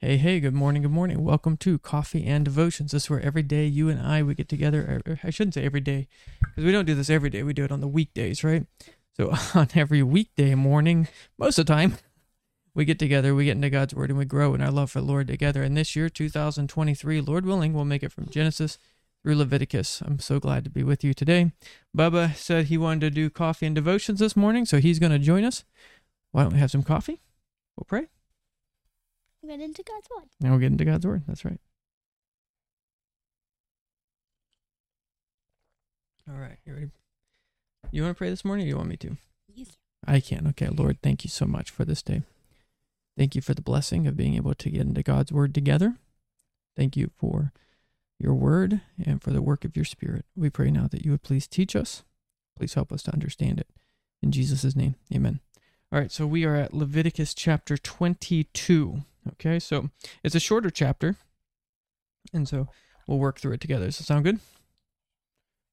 Hey, hey, good morning, good morning. Welcome to Coffee and Devotions. This is where every day you and I, we get together. or- I shouldn't say every day, because we don't do this every day. We do it on the weekdays, right? So on every weekday morning, most of the time, we get together, we get into God's Word, and we grow in our love for the Lord together. And this year, 2023, Lord willing, we'll make it from Genesis through Leviticus. I'm so glad to be with you today. Bubba said he wanted to do coffee and devotions this morning, so he's going to join us. Why don't we have some coffee? We'll pray. Get into God's word. Now we'll get into God's Word. That's right. All right. You ready? You want to pray this morning or you want me to? You can. I can. Okay. Lord, thank you so much for this day. Thank you for the blessing of being able to get into God's Word together. Thank you for your Word and for the work of your Spirit. We pray now that you would please teach us. Please help us to understand it. In Jesus' name, amen. All right. So we are at Leviticus chapter 22. Okay. So it's a shorter chapter. And so we'll work through it together. Does that sound good?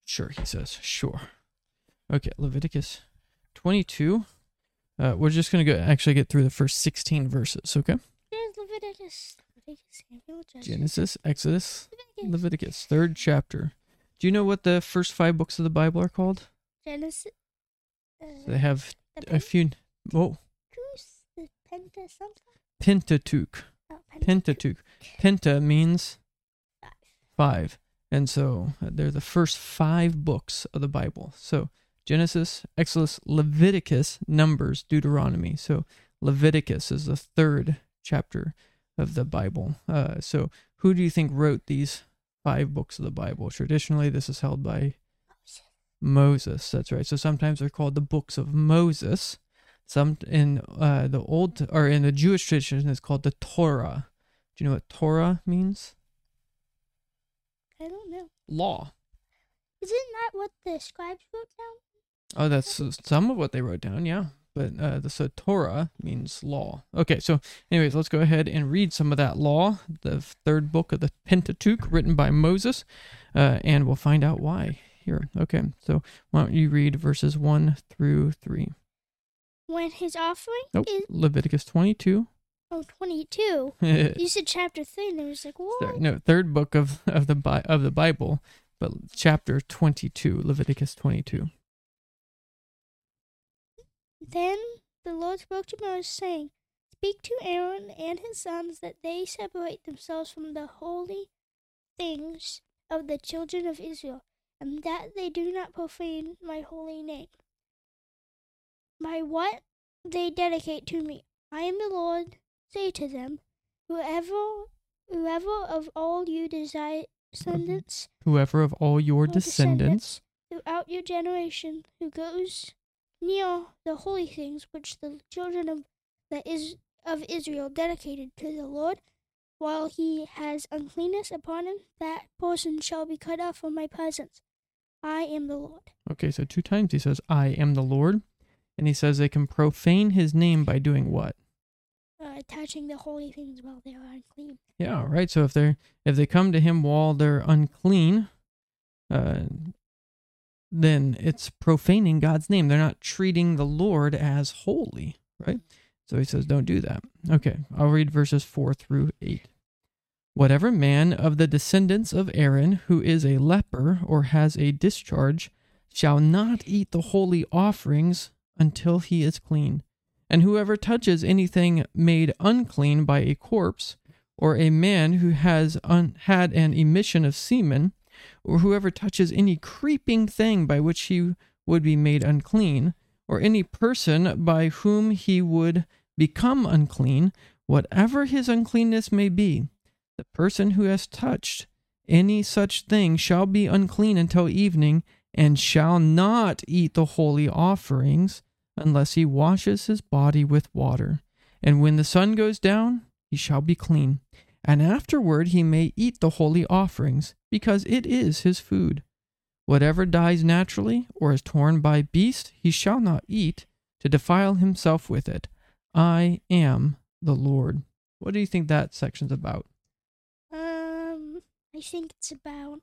Sure, he says. Sure. Okay, Leviticus 22. Uh, we're just going to go actually get through the first 16 verses, okay? Leviticus. Leviticus, Samuel, Genesis, Exodus, Leviticus. Leviticus, third chapter. Do you know what the first five books of the Bible are called? Genesis. Uh, They have the a few. Oh, Pentateuch, the Penta something. Pentateuch. Oh, Pentateuch. Penta means Five. And so uh, they're the first five books of the Bible. So Genesis, Exodus, Leviticus, Numbers, Deuteronomy. So Leviticus is the third chapter of the Bible. Uh, so who do you think wrote these five books of the Bible? Traditionally, this is held by Moses. That's right. So sometimes they're called the books of Moses. Some in uh, the old or in the Jewish tradition, it's called the Torah. Do you know what Torah means? I don't know. Law. Isn't that what the scribes wrote down? Oh, that's some of what they wrote down, yeah. But uh, the so Torah means law. Okay, so anyways, let's go ahead and read some of that law, the third book of the Pentateuch, written by Moses, uh, and we'll find out why here. Okay, so why don't you read verses one through three? When his offering Nope, is Leviticus twenty-two. oh 22. You said chapter 3 and I was like, what? no, third book of of the Bi- of the Bible, but chapter twenty-two, Leviticus twenty-two. Then the Lord spoke to Moses, saying, Speak to Aaron and his sons that they separate themselves from the holy things of the children of Israel, and that they do not profane my holy name. By what they dedicate to me, I am the Lord. Say to them, Whoever, whoever of all you desire descendants Whoever of all your All descendants throughout your generation who goes near the holy things which the children of the is of Israel dedicated to the Lord, while he has uncleanness upon him, that person shall be cut off from my presence. I am the Lord. Okay, so two times he says, I am the Lord. And he says they can profane his name by doing what? Uh, touching the holy things while they are unclean. Yeah, right. So if they're if they come to him while they're unclean, uh then it's profaning God's name. They're not treating the Lord as holy, right? So he says, Don't do that. Okay, I'll read verses four through eight. Whatever man of the descendants of Aaron who is a leper or has a discharge shall not eat the holy offerings until he is clean. And whoever touches anything made unclean by a corpse, or a man who has un- had an emission of semen, or whoever touches any creeping thing by which he would be made unclean, or any person by whom he would become unclean, whatever his uncleanness may be, the person who has touched any such thing shall be unclean until evening, and shall not eat the holy offerings unless he washes his body with water. And when the sun goes down, he shall be clean. And afterward he may eat the holy offerings, because it is his food. Whatever dies naturally, or is torn by beast, he shall not eat, to defile himself with it. I am the Lord. What do you think that section's about? Um, I think it's about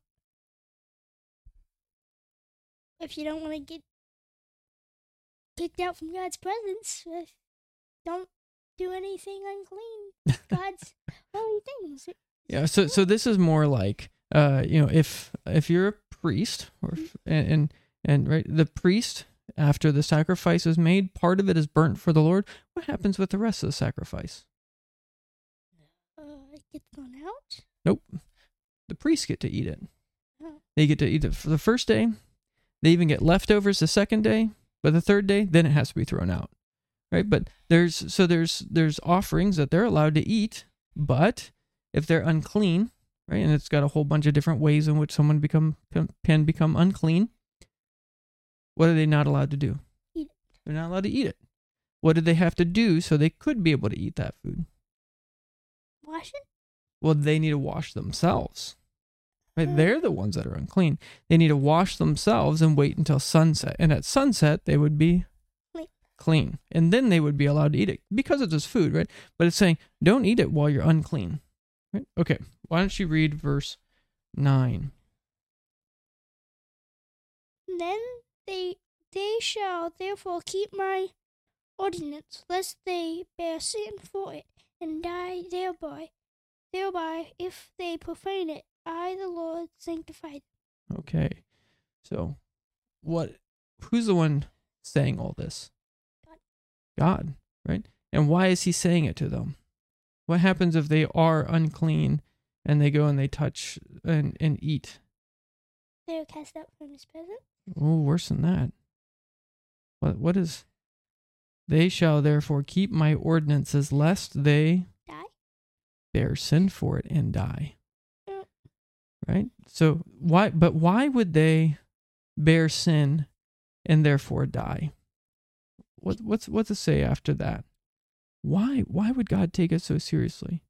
if you don't want to get kicked out from God's presence, uh, don't do anything unclean. God's holy. it- Yeah, so so this is more like uh you know if if you're a priest or if- and and, and right the priest after the sacrifice is made part of it is burnt for the Lord what happens with the rest of the sacrifice uh, it gets thrown out. Nope. The priests get to eat it Oh. they get to eat it for the first day they even get leftovers the second day but the third day then it has to be thrown out right? But there's so there's there's offerings that they're allowed to eat but if they're unclean right and it's got a whole bunch of different ways in which someone become can become unclean what are they not allowed to do? Eat they're not allowed to eat it. What did they have to do so they could be able to eat that food? Wash it. well, they need to wash themselves. Right? Hmm. They're the ones that are unclean. They need to wash themselves and wait until sunset. And at sunset, they would be Clean. clean. And then they would be allowed to eat it because it's just food, right? But it's saying, don't eat it while you're unclean. Right? Okay. Why don't you read verse 9? Then they they shall therefore keep my ordinance, lest they bear sin for it, and die thereby. Thereby, if they profane it, I the Lord sanctified. Okay. So, what? Who's the one saying all this? God. God, right? And why is he saying it to them? What happens if they are unclean and they go and they touch and, and eat? They are cast out from his presence. Oh, worse than that. What? What is? They shall therefore keep my ordinances, lest they Die. bear sin for it and die. Right? So why but why would they bear sin and therefore die? What what's what to say after that? Why why would God take it so seriously?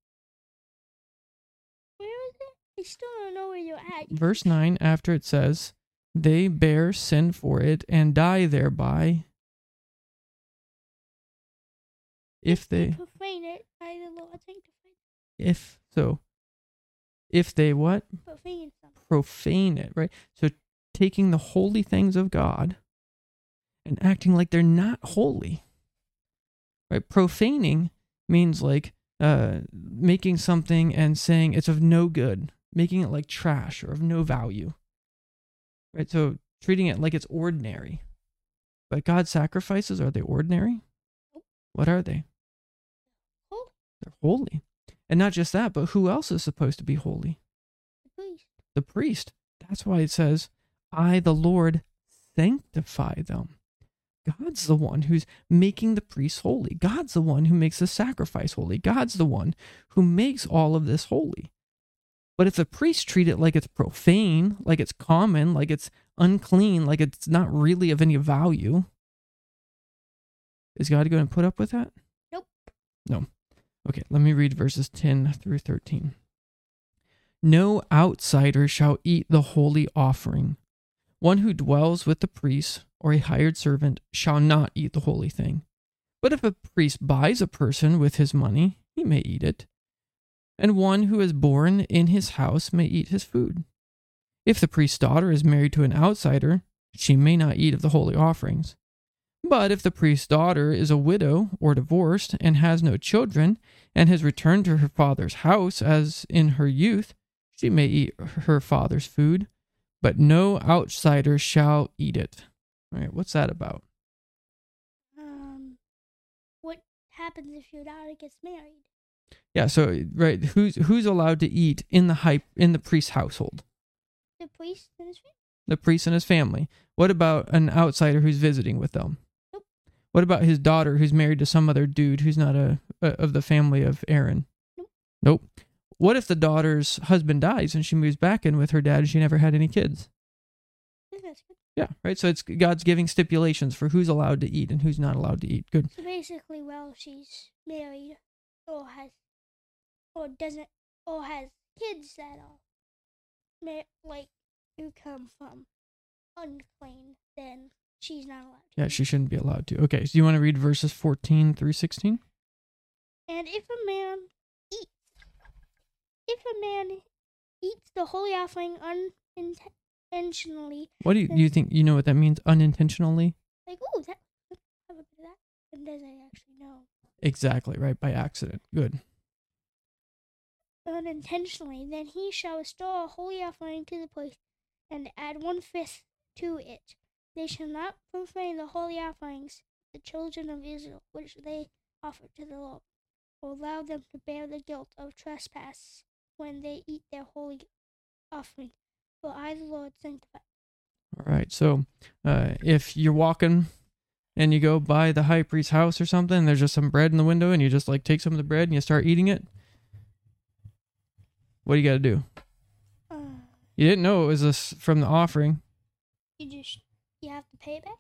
Where is it? I still don't know where you're at. Verse 9 after it says they bear sin for it and die thereby if they profane it, I the Lord sanctify if so if they what. Profane profane it, right? So taking the holy things of God and acting like they're not holy. Right? Profaning means like uh making something and saying it's of no good, making it like trash or of no value. Right? So treating it like it's ordinary. But God's sacrifices are they ordinary? What are they? They're holy. And not just that, but who else is supposed to be holy? The priest. the priest. That's why it says, I, the Lord, sanctify them. God's the one who's making the priests holy. God's the one who makes the sacrifice holy. God's the one who makes all of this holy. But if the priests treat it like it's profane, like it's common, like it's unclean, like it's not really of any value, is God going to put up with that? Nope. No. Okay, let me read verses 10 through 13. No outsider shall eat the holy offering. One who dwells with the priest or a hired servant shall not eat the holy thing. But if a priest buys a person with his money, he may eat it. And one who is born in his house may eat his food. If the priest's daughter is married to an outsider, she may not eat of the holy offerings. But if the priest's daughter is a widow or divorced and has no children, and has returned to her father's house as in her youth, she may eat her father's food, but no outsider shall eat it. All right, what's that about? Um, what happens if your daughter gets married? Yeah, so right, who's who's allowed to eat in the hype in the priest's household? The priest and his family. The priest and his family. What about an outsider who's visiting with them? What about his daughter who's married to some other dude who's not a, a of the family of Aaron? Nope. Nope. What if the daughter's husband dies and she moves back in with her dad and she never had any kids? Isn't that good? Yeah, right. So it's God's giving stipulations for who's allowed to eat and who's not allowed to eat. Good. So basically, well, she's married or has or doesn't or has kids that are like who come from unclean, then she's not allowed. to Yeah, she shouldn't be allowed to. Okay, so you want to read verses 14 through 16? And if a man eats, if a man eats the holy offering unintentionally, What do you, do you think you know what that means unintentionally? like oh that have a bit of that, and doesn't actually know. Exactly, right? By accident. Good. unintentionally, then he shall restore a holy offering to the place, and add one fifth to it. They shall not profane the holy offerings, the children of Israel, which they offer to the Lord, or allow them to bear the guilt of trespass when they eat their holy offering. For I, the Lord, sanctify. All right. So, uh, if you're walking and you go by the high priest's house or something, and there's just some bread in the window, and you just like take some of the bread and you start eating it, what do you got to do? Uh, You didn't know it was this from the offering. you just you have to pay it back.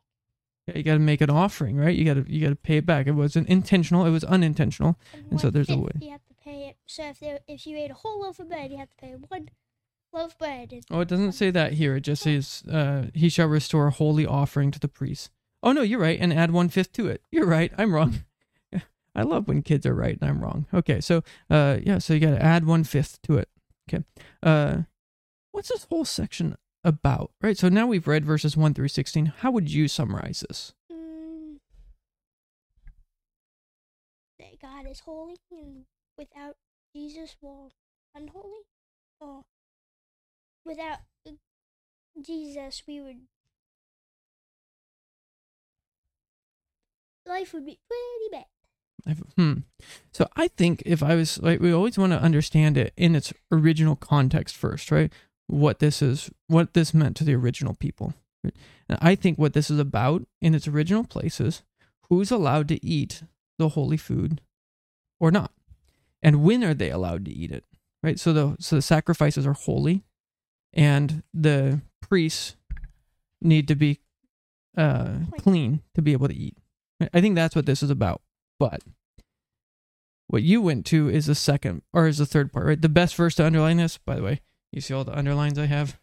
Yeah, you got to make an offering, right? You got to you got to pay it back. It wasn't intentional. It was unintentional. And so there's a way. You have to pay it. So if there, if you ate a whole loaf of bread, you have to pay one loaf of bread. Oh, it doesn't say that here. It just says, uh, "He shall restore a holy offering to the priest." Oh no, you're right, and add one fifth to it. You're right. I'm wrong. I love when kids are right and I'm wrong. Okay, so uh, yeah, so you got to add one fifth to it. Okay, uh, what's this whole section about? Right. So now we've read verses one through sixteen. How would you summarize this? mm, that God is holy, and without Jesus, we're unholy. Or without Jesus, we would life would be pretty bad. Hmm. So I think if I was like, we always want to understand it in its original context first, right? What this is, what this meant to the original people. And I think what this is about in its original places, who's allowed to eat the holy food or not, and when are they allowed to eat it, right? So the so the sacrifices are holy, and the priests need to be uh, clean to be able to eat. I think that's what this is about. But what you went to is the second or is the third part, right? The best verse to underline this, by the way, you see all the underlines I have?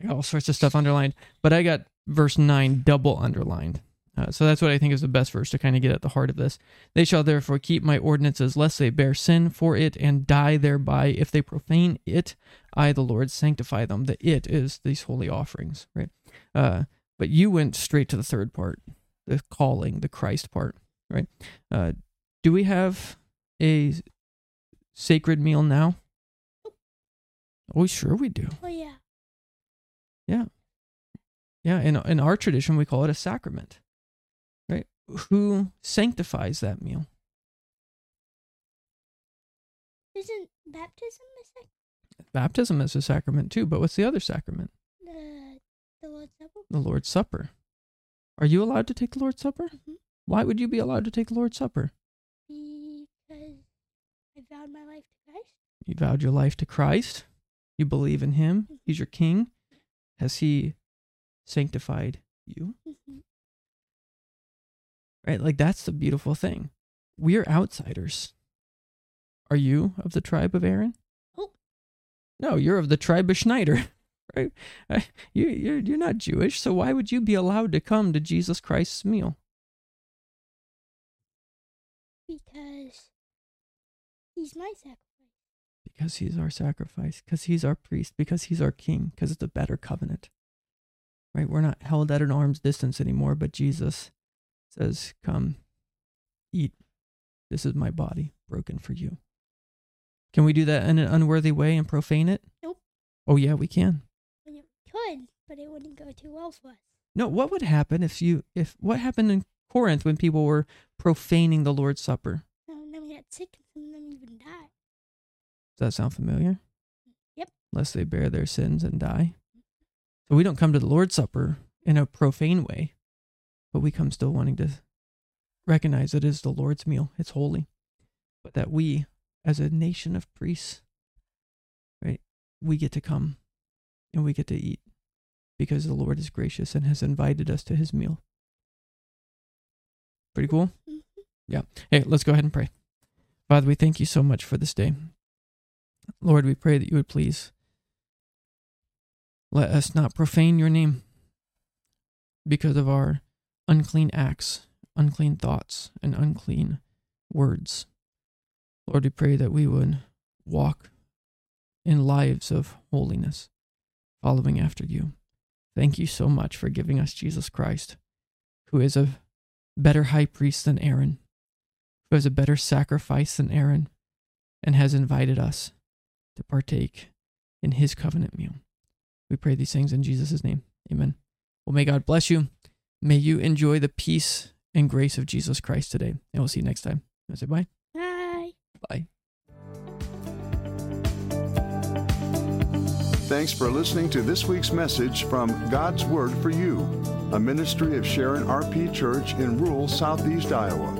I got all sorts of stuff underlined, but I got verse 9 double underlined. Uh, so that's what I think is the best verse to kind of get at the heart of this. They shall therefore keep my ordinances, lest they bear sin for it and die thereby. If they profane it, I, the Lord, sanctify them. The it is these holy offerings, right? Uh, but you went straight to the third part, the calling, the Christ part, right? Uh, do we have a sacred meal now? Oh, sure we do. Oh yeah, Yeah, Yeah, in in our tradition we call it a sacrament. Right? Who sanctifies that meal? isn't baptism a sacrament? Baptism is a sacrament too, but what's the other sacrament? the the Lord's Supper? The Lord's Supper. Are you allowed to take the Lord's Supper? Mhm. Why would you be allowed to take the Lord's Supper? Because I vowed my life to Christ. You vowed your life to Christ. You believe in him. He's your king. Has he sanctified you? Mhm. Right? Like that's the beautiful thing. We're outsiders. Are you of the tribe of Aaron? No, you're of the tribe of Schneider. Right? Uh, You you're you're not Jewish, so why would you be allowed to come to Jesus Christ's meal? Because he's my sacrifice. Because he's our sacrifice, because he's our priest, because he's our king, because it's a better covenant. Right? We're not held at an arm's distance anymore, but Jesus says, Come, eat. This is my body broken for you. Can we do that in an unworthy way and profane it? Nope. Oh, yeah, we can. We could, but it wouldn't go too well for us. No, what would happen if you, if, what happened in Corinth when people were profaning the Lord's Supper? No, and then we got sick and some of them even died. Does that sound familiar? Yep. Lest they bear their sins and die. So we don't come to the Lord's Supper in a profane way, but we come still wanting to recognize it is the Lord's meal. It's holy. But that we, as a nation of priests, right, we get to come and we get to eat because the Lord is gracious and has invited us to his meal. Pretty cool? Mm-hmm. Yeah. Hey, let's go ahead and pray. Father, we thank you so much for this day. Lord, we pray that you would please let us not profane your name because of our unclean acts, unclean thoughts, and unclean words. Lord, we pray that we would walk in lives of holiness, following after you. Thank you so much for giving us Jesus Christ, who is a better high priest than Aaron who has a better sacrifice than Aaron and has invited us to partake in his covenant meal. We pray these things in Jesus' name. Amen. Well, may God bless you. May you enjoy the peace and grace of Jesus Christ today. And we'll see you next time. I say bye. Bye. Bye. Thanks for listening to this week's message from God's Word for You, a ministry of Sharon RP Church in rural southeast Iowa.